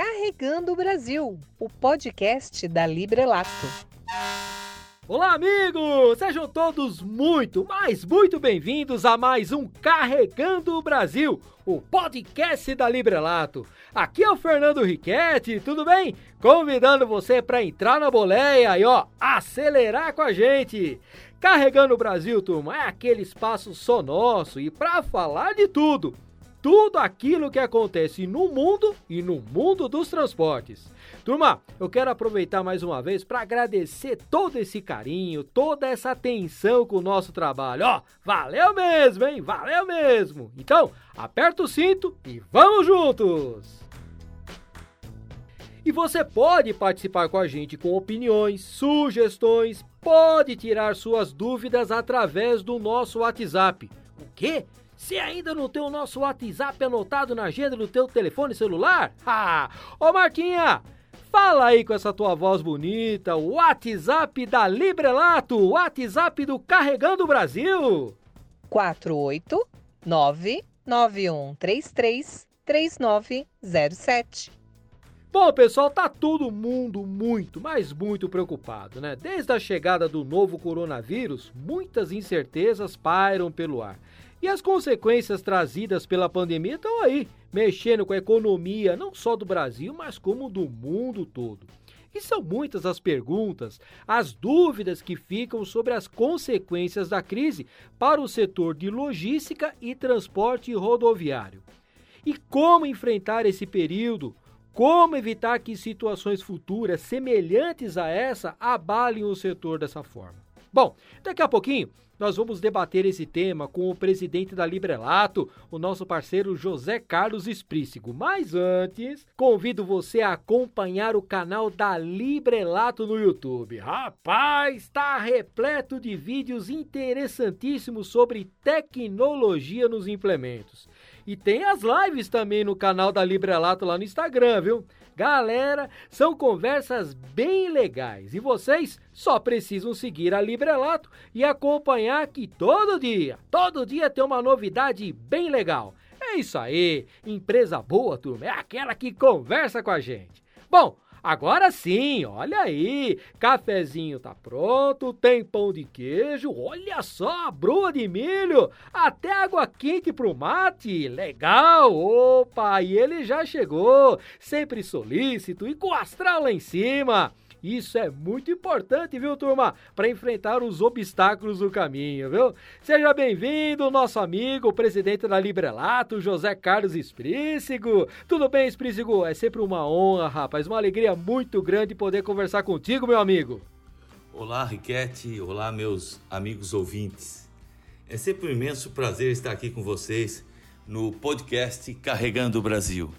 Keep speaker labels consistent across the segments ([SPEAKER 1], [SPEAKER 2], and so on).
[SPEAKER 1] Carregando o Brasil, o podcast da Librelato.
[SPEAKER 2] Olá, amigos! Sejam todos muito, mas muito bem-vindos a mais um Carregando o Brasil, o podcast da Librelato. Aqui é o Fernando Riquetti, tudo bem? Convidando você para entrar na boleia e ó, acelerar com a gente. Carregando o Brasil, turma, é aquele espaço só nosso e para falar de tudo tudo aquilo que acontece no mundo e no mundo dos transportes. Turma, eu quero aproveitar mais uma vez para agradecer todo esse carinho, toda essa atenção com o nosso trabalho. Ó, valeu mesmo, hein? Valeu mesmo. Então, aperta o cinto e vamos juntos! E você pode participar com a gente com opiniões, sugestões, pode tirar suas dúvidas através do nosso WhatsApp. O quê? Se ainda não tem o nosso WhatsApp anotado na agenda do teu telefone celular? Ah! Ô Marquinha, fala aí com essa tua voz bonita, o WhatsApp da Librelato, o WhatsApp do Carregando Brasil.
[SPEAKER 1] 489-9133-3907.
[SPEAKER 2] Bom, pessoal, tá todo mundo muito, mas muito preocupado, né? Desde a chegada do novo coronavírus, muitas incertezas pairam pelo ar. E as consequências trazidas pela pandemia estão aí, mexendo com a economia não só do Brasil, mas como do mundo todo. E são muitas as perguntas, as dúvidas que ficam sobre as consequências da crise para o setor de logística e transporte rodoviário. E como enfrentar esse período? Como evitar que situações futuras semelhantes a essa abalem o setor dessa forma? Bom, daqui a pouquinho nós vamos debater esse tema com o presidente da Librelato, o nosso parceiro José Carlos Esprícigo. Mas antes, convido você a acompanhar o canal da Librelato no YouTube. Rapaz, está repleto de vídeos interessantíssimos sobre tecnologia nos implementos. E tem as lives também no canal da Librelato lá no Instagram, viu? Galera, são conversas bem legais e vocês só precisam seguir a Librelato e acompanhar que todo dia, todo dia tem uma novidade bem legal. É isso aí, empresa boa, turma, é aquela que conversa com a gente. Bom, Agora sim, olha aí, cafezinho tá pronto, tem pão de queijo, olha só, broa de milho, até água quente pro mate, legal, opa, e ele já chegou, sempre solícito e com o astral lá em cima. Isso é muito importante, viu, turma? Para enfrentar os obstáculos do caminho, viu? Seja bem-vindo, nosso amigo, presidente da Librelato, José Carlos Esprícigo. Tudo bem, Esprícigo? É sempre uma honra, rapaz, uma alegria muito grande poder conversar contigo, meu amigo.
[SPEAKER 3] Olá, Riquete. Olá, meus amigos ouvintes. É sempre um imenso prazer estar aqui com vocês no podcast Carregando o Brasil.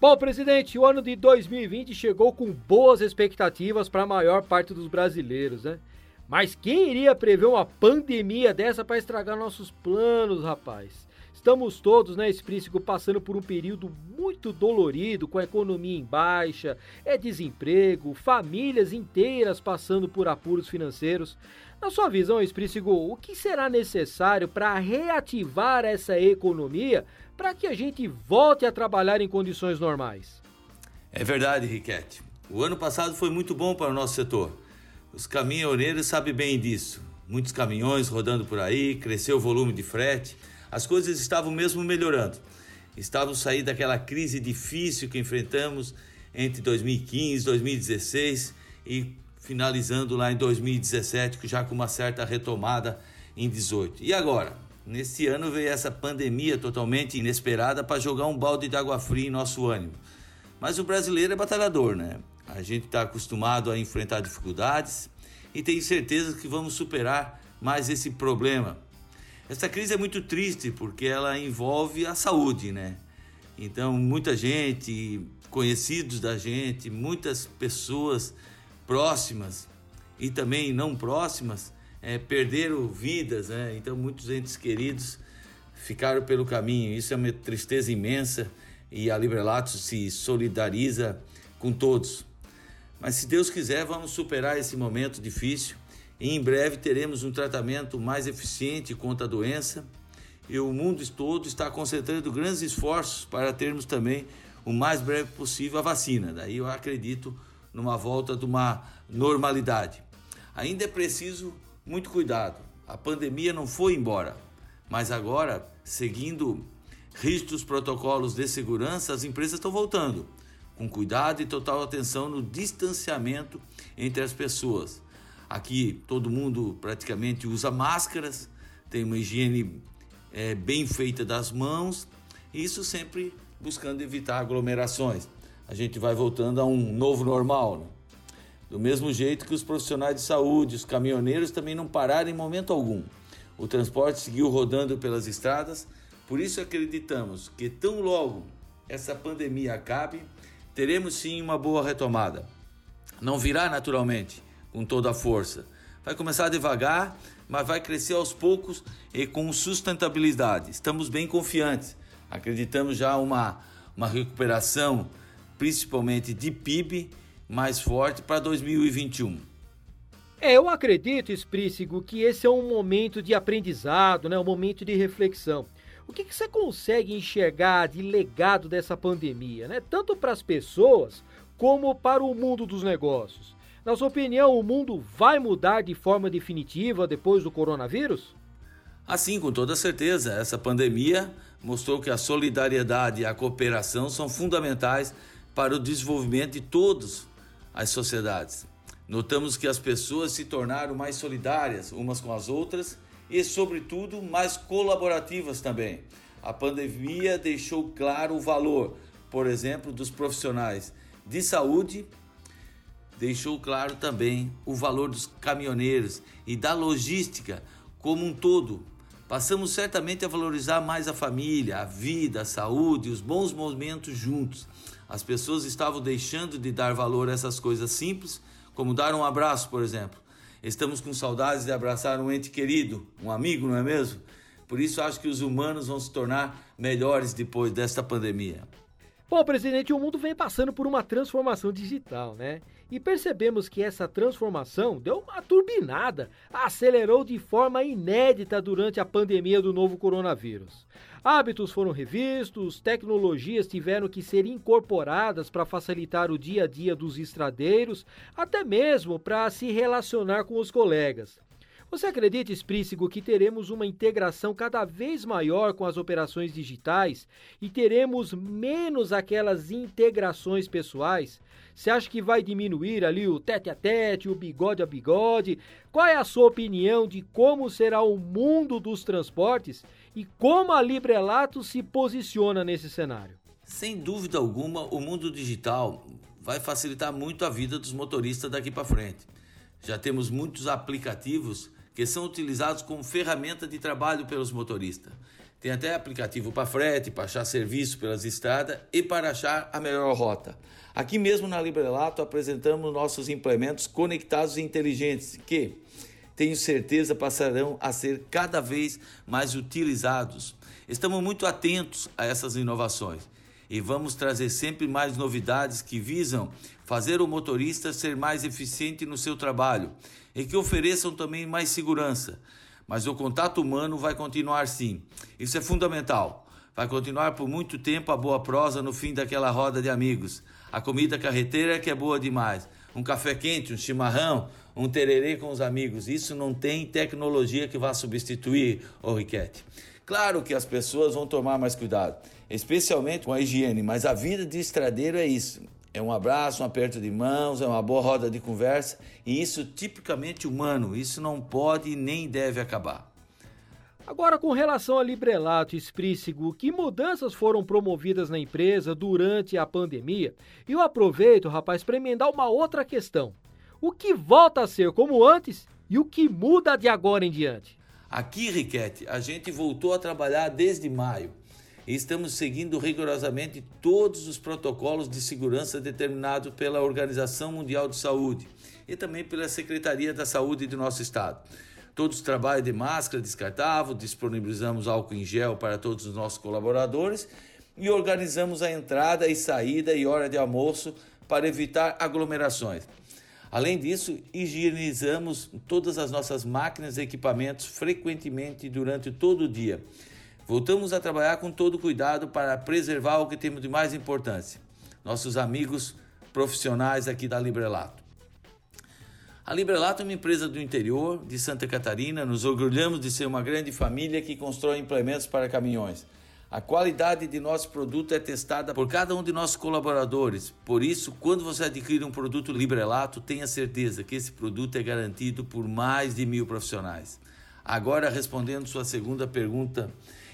[SPEAKER 2] Bom, presidente, o ano de 2020 chegou com boas expectativas para a maior parte dos brasileiros, né? Mas quem iria prever uma pandemia dessa para estragar nossos planos, rapaz? Estamos todos, né, Esprícigo, passando por um período muito dolorido, com a economia em baixa, é desemprego, famílias inteiras passando por apuros financeiros. Na sua visão, Esprícigo, o que será necessário para reativar essa economia para que a gente volte a trabalhar em condições normais.
[SPEAKER 3] É verdade, Riquete. O ano passado foi muito bom para o nosso setor. Os caminhoneiros sabem bem disso. Muitos caminhões rodando por aí, cresceu o volume de frete, as coisas estavam mesmo melhorando. Estávamos saindo daquela crise difícil que enfrentamos entre 2015 e 2016 e finalizando lá em 2017, já com uma certa retomada em 18. E agora? Nesse ano veio essa pandemia totalmente inesperada para jogar um balde de água fria em nosso ânimo. Mas o brasileiro é batalhador, né? A gente está acostumado a enfrentar dificuldades e tenho certeza que vamos superar mais esse problema. Essa crise é muito triste porque ela envolve a saúde, né? Então, muita gente, conhecidos da gente, muitas pessoas próximas e também não próximas é, perderam vidas, né? então muitos entes queridos ficaram pelo caminho. Isso é uma tristeza imensa e a Librelatos se solidariza com todos. Mas se Deus quiser, vamos superar esse momento difícil e em breve teremos um tratamento mais eficiente contra a doença. E o mundo todo está concentrando grandes esforços para termos também o mais breve possível a vacina. Daí eu acredito numa volta de uma normalidade. Ainda é preciso muito cuidado. A pandemia não foi embora, mas agora, seguindo rígidos protocolos de segurança, as empresas estão voltando, com cuidado e total atenção no distanciamento entre as pessoas. Aqui todo mundo praticamente usa máscaras, tem uma higiene é, bem feita das mãos, isso sempre buscando evitar aglomerações. A gente vai voltando a um novo normal. Né? Do mesmo jeito que os profissionais de saúde, os caminhoneiros também não pararam em momento algum. O transporte seguiu rodando pelas estradas, por isso acreditamos que tão logo essa pandemia acabe, teremos sim uma boa retomada. Não virá naturalmente, com toda a força. Vai começar devagar, mas vai crescer aos poucos e com sustentabilidade. Estamos bem confiantes. Acreditamos já uma, uma recuperação, principalmente de PIB, mais forte para 2021.
[SPEAKER 2] É, eu acredito, Esprícigo, que esse é um momento de aprendizado, né? um momento de reflexão. O que, que você consegue enxergar de legado dessa pandemia, né? tanto para as pessoas como para o mundo dos negócios? Na sua opinião, o mundo vai mudar de forma definitiva depois do coronavírus?
[SPEAKER 3] Assim, com toda certeza, essa pandemia mostrou que a solidariedade e a cooperação são fundamentais para o desenvolvimento de todas as sociedades. Notamos que as pessoas se tornaram mais solidárias umas com as outras e, sobretudo, mais colaborativas também. A pandemia deixou claro o valor, por exemplo, dos profissionais de saúde deixou claro também o valor dos caminhoneiros e da logística como um todo. Passamos certamente a valorizar mais a família, a vida, a saúde, os bons momentos juntos. As pessoas estavam deixando de dar valor a essas coisas simples, como dar um abraço, por exemplo. Estamos com saudades de abraçar um ente querido, um amigo, não é mesmo? Por isso acho que os humanos vão se tornar melhores depois desta pandemia.
[SPEAKER 2] Bom, presidente, o mundo vem passando por uma transformação digital, né? E percebemos que essa transformação deu uma turbinada, acelerou de forma inédita durante a pandemia do novo coronavírus. Hábitos foram revistos, tecnologias tiveram que ser incorporadas para facilitar o dia a dia dos estradeiros, até mesmo para se relacionar com os colegas. Você acredita, Esprícigo, que teremos uma integração cada vez maior com as operações digitais e teremos menos aquelas integrações pessoais? Você acha que vai diminuir ali o tete a tete, o bigode a bigode? Qual é a sua opinião de como será o mundo dos transportes e como a Librelato se posiciona nesse cenário?
[SPEAKER 3] Sem dúvida alguma, o mundo digital vai facilitar muito a vida dos motoristas daqui para frente. Já temos muitos aplicativos que são utilizados como ferramenta de trabalho pelos motoristas. Tem até aplicativo para frete, para achar serviço pelas estradas e para achar a melhor rota. Aqui mesmo na Librelato apresentamos nossos implementos conectados e inteligentes que, tenho certeza, passarão a ser cada vez mais utilizados. Estamos muito atentos a essas inovações e vamos trazer sempre mais novidades que visam fazer o motorista ser mais eficiente no seu trabalho e que ofereçam também mais segurança. Mas o contato humano vai continuar sim. Isso é fundamental. Vai continuar por muito tempo a boa prosa no fim daquela roda de amigos. A comida carreteira que é boa demais. Um café quente, um chimarrão, um tererê com os amigos. Isso não tem tecnologia que vá substituir, ô Riquete. Claro que as pessoas vão tomar mais cuidado, especialmente com a higiene, mas a vida de estradeiro é isso. É um abraço, um aperto de mãos, é uma boa roda de conversa e isso tipicamente humano. Isso não pode nem deve acabar.
[SPEAKER 2] Agora, com relação a Librelato e Sprícigo, que mudanças foram promovidas na empresa durante a pandemia? E eu aproveito, rapaz, para emendar uma outra questão. O que volta a ser como antes e o que muda de agora em diante?
[SPEAKER 3] Aqui, Riquete, a gente voltou a trabalhar desde maio estamos seguindo rigorosamente todos os protocolos de segurança determinados pela Organização Mundial de Saúde e também pela Secretaria da Saúde do nosso estado. Todos trabalham de máscara descartável, disponibilizamos álcool em gel para todos os nossos colaboradores e organizamos a entrada e saída e hora de almoço para evitar aglomerações. Além disso, higienizamos todas as nossas máquinas e equipamentos frequentemente durante todo o dia Voltamos a trabalhar com todo cuidado para preservar o que temos de mais importância: nossos amigos profissionais aqui da Librelato. A Librelato é uma empresa do interior de Santa Catarina. Nos orgulhamos de ser uma grande família que constrói implementos para caminhões. A qualidade de nosso produto é testada por cada um de nossos colaboradores. Por isso, quando você adquire um produto Librelato, tenha certeza que esse produto é garantido por mais de mil profissionais. Agora, respondendo sua segunda pergunta,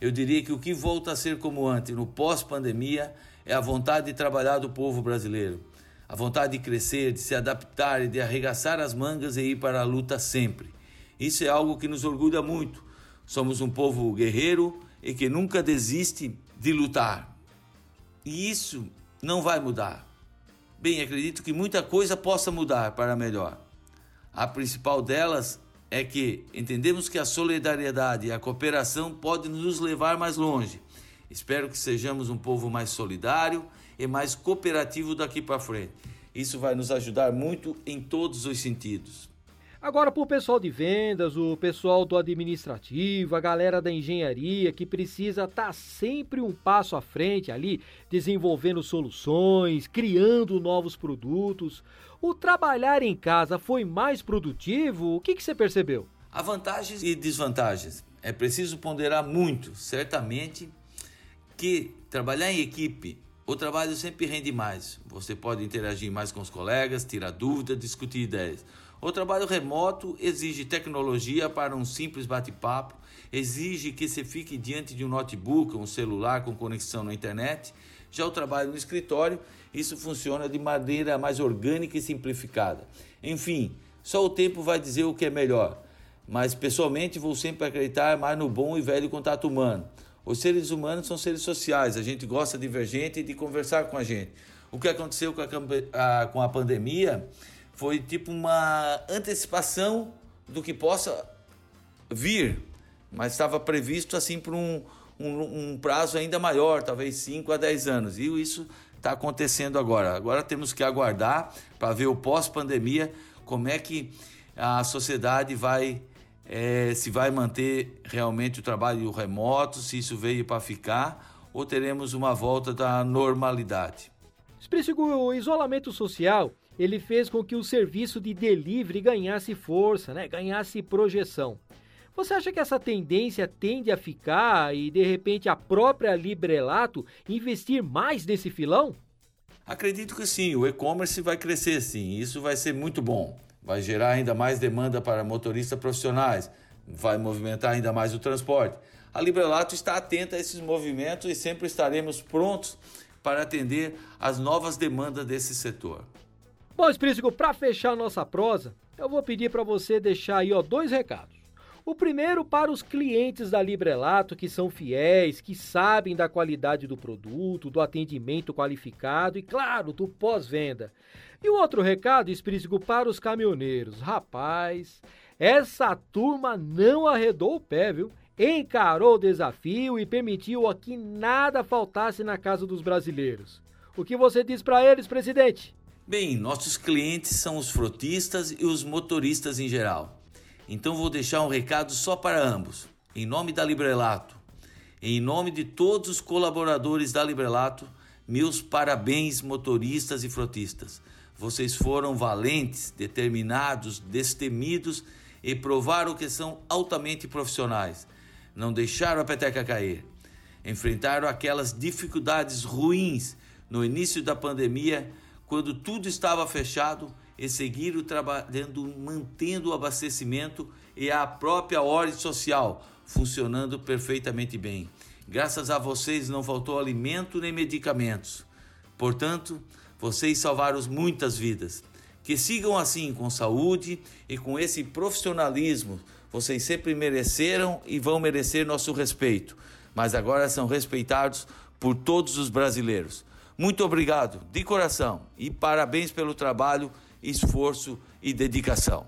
[SPEAKER 3] eu diria que o que volta a ser como antes, no pós-pandemia, é a vontade de trabalhar do povo brasileiro. A vontade de crescer, de se adaptar e de arregaçar as mangas e ir para a luta sempre. Isso é algo que nos orgulha muito. Somos um povo guerreiro e que nunca desiste de lutar. E isso não vai mudar. Bem, acredito que muita coisa possa mudar para melhor. A principal delas é que entendemos que a solidariedade e a cooperação podem nos levar mais longe. Espero que sejamos um povo mais solidário e mais cooperativo daqui para frente. Isso vai nos ajudar muito em todos os sentidos.
[SPEAKER 2] Agora, para o pessoal de vendas, o pessoal do administrativo, a galera da engenharia que precisa estar tá sempre um passo à frente ali, desenvolvendo soluções, criando novos produtos. O trabalhar em casa foi mais produtivo? O que, que você percebeu?
[SPEAKER 3] Há vantagens e desvantagens. É preciso ponderar muito, certamente, que trabalhar em equipe o trabalho sempre rende mais. Você pode interagir mais com os colegas, tirar dúvidas, discutir ideias. O trabalho remoto exige tecnologia para um simples bate-papo, exige que você fique diante de um notebook, um celular com conexão na internet. Já o trabalho no escritório, isso funciona de maneira mais orgânica e simplificada. Enfim, só o tempo vai dizer o que é melhor. Mas pessoalmente vou sempre acreditar mais no bom e velho contato humano. Os seres humanos são seres sociais, a gente gosta de ver gente e de conversar com a gente. O que aconteceu com a, a, com a pandemia foi tipo uma antecipação do que possa vir, mas estava previsto assim por um, um, um prazo ainda maior, talvez 5 a 10 anos. E isso está acontecendo agora. Agora temos que aguardar para ver o pós-pandemia, como é que a sociedade vai, é, se vai manter realmente o trabalho remoto, se isso veio para ficar, ou teremos uma volta da normalidade.
[SPEAKER 2] Explico o isolamento social ele fez com que o serviço de delivery ganhasse força, né? ganhasse projeção. Você acha que essa tendência tende a ficar e de repente a própria Librelato investir mais nesse filão?
[SPEAKER 3] Acredito que sim, o e-commerce vai crescer sim, isso vai ser muito bom. Vai gerar ainda mais demanda para motoristas profissionais, vai movimentar ainda mais o transporte. A Librelato está atenta a esses movimentos e sempre estaremos prontos para atender às novas demandas desse setor.
[SPEAKER 2] Bom, Esprícigo, para fechar nossa prosa, eu vou pedir para você deixar aí ó, dois recados. O primeiro para os clientes da Librelato que são fiéis, que sabem da qualidade do produto, do atendimento qualificado e, claro, do pós-venda. E o outro recado, Esprícigo, para os caminhoneiros. Rapaz, essa turma não arredou o pé, viu? Encarou o desafio e permitiu que nada faltasse na casa dos brasileiros. O que você diz para eles, presidente?
[SPEAKER 3] Bem, nossos clientes são os frotistas e os motoristas em geral. Então vou deixar um recado só para ambos. Em nome da Librelato, em nome de todos os colaboradores da Librelato, meus parabéns motoristas e frotistas. Vocês foram valentes, determinados, destemidos e provaram que são altamente profissionais. Não deixaram a peteca cair. Enfrentaram aquelas dificuldades ruins no início da pandemia quando tudo estava fechado, e seguiram trabalhando, mantendo o abastecimento e a própria ordem social funcionando perfeitamente bem. Graças a vocês não faltou alimento nem medicamentos. Portanto, vocês salvaram muitas vidas. Que sigam assim com saúde e com esse profissionalismo. Vocês sempre mereceram e vão merecer nosso respeito, mas agora são respeitados por todos os brasileiros. Muito obrigado de coração e parabéns pelo trabalho, esforço e dedicação.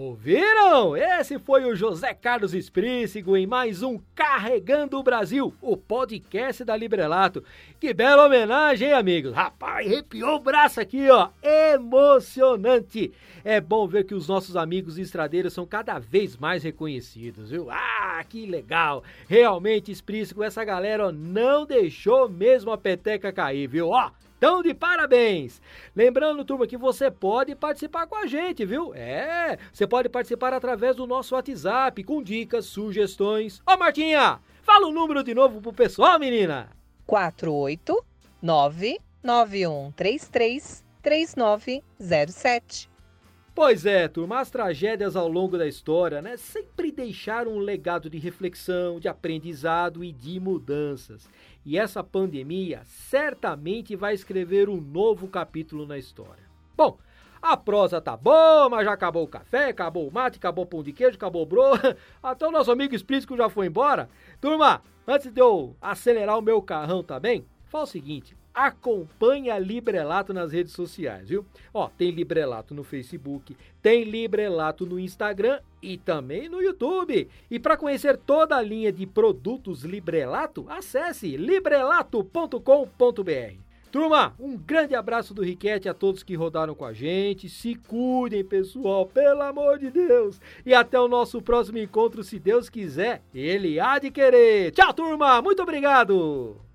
[SPEAKER 2] Ouviram? Esse foi o José Carlos Esprícigo em mais um Carregando o Brasil, o podcast da Librelato. Que bela homenagem, hein, amigos? Rapaz, arrepiou o braço aqui, ó. Emocionante. É bom ver que os nossos amigos estradeiros são cada vez mais reconhecidos, viu? Ah, que legal. Realmente, Esprícigo, essa galera ó, não deixou mesmo a peteca cair, viu? Ó, então, de parabéns! Lembrando, turma, que você pode participar com a gente, viu? É, você pode participar através do nosso WhatsApp, com dicas, sugestões. Ô, Martinha, fala o número de novo pro pessoal, menina!
[SPEAKER 1] 489-9133-3907.
[SPEAKER 2] Pois é, turma, as tragédias ao longo da história, né, sempre deixaram um legado de reflexão, de aprendizado e de mudanças. E essa pandemia certamente vai escrever um novo capítulo na história. Bom, a prosa tá boa, mas já acabou o café, acabou o mate, acabou o pão de queijo, acabou o bro. Até o nosso amigo Explícito já foi embora. Turma, antes de eu acelerar o meu carrão também, fala o seguinte, acompanhe a Librelato nas redes sociais, viu? Ó, tem Librelato no Facebook, tem Librelato no Instagram e também no YouTube. E para conhecer toda a linha de produtos Librelato, acesse librelato.com.br. Turma, um grande abraço do Riquete a todos que rodaram com a gente. Se cuidem, pessoal, pelo amor de Deus. E até o nosso próximo encontro, se Deus quiser, ele há de querer. Tchau, turma, muito obrigado.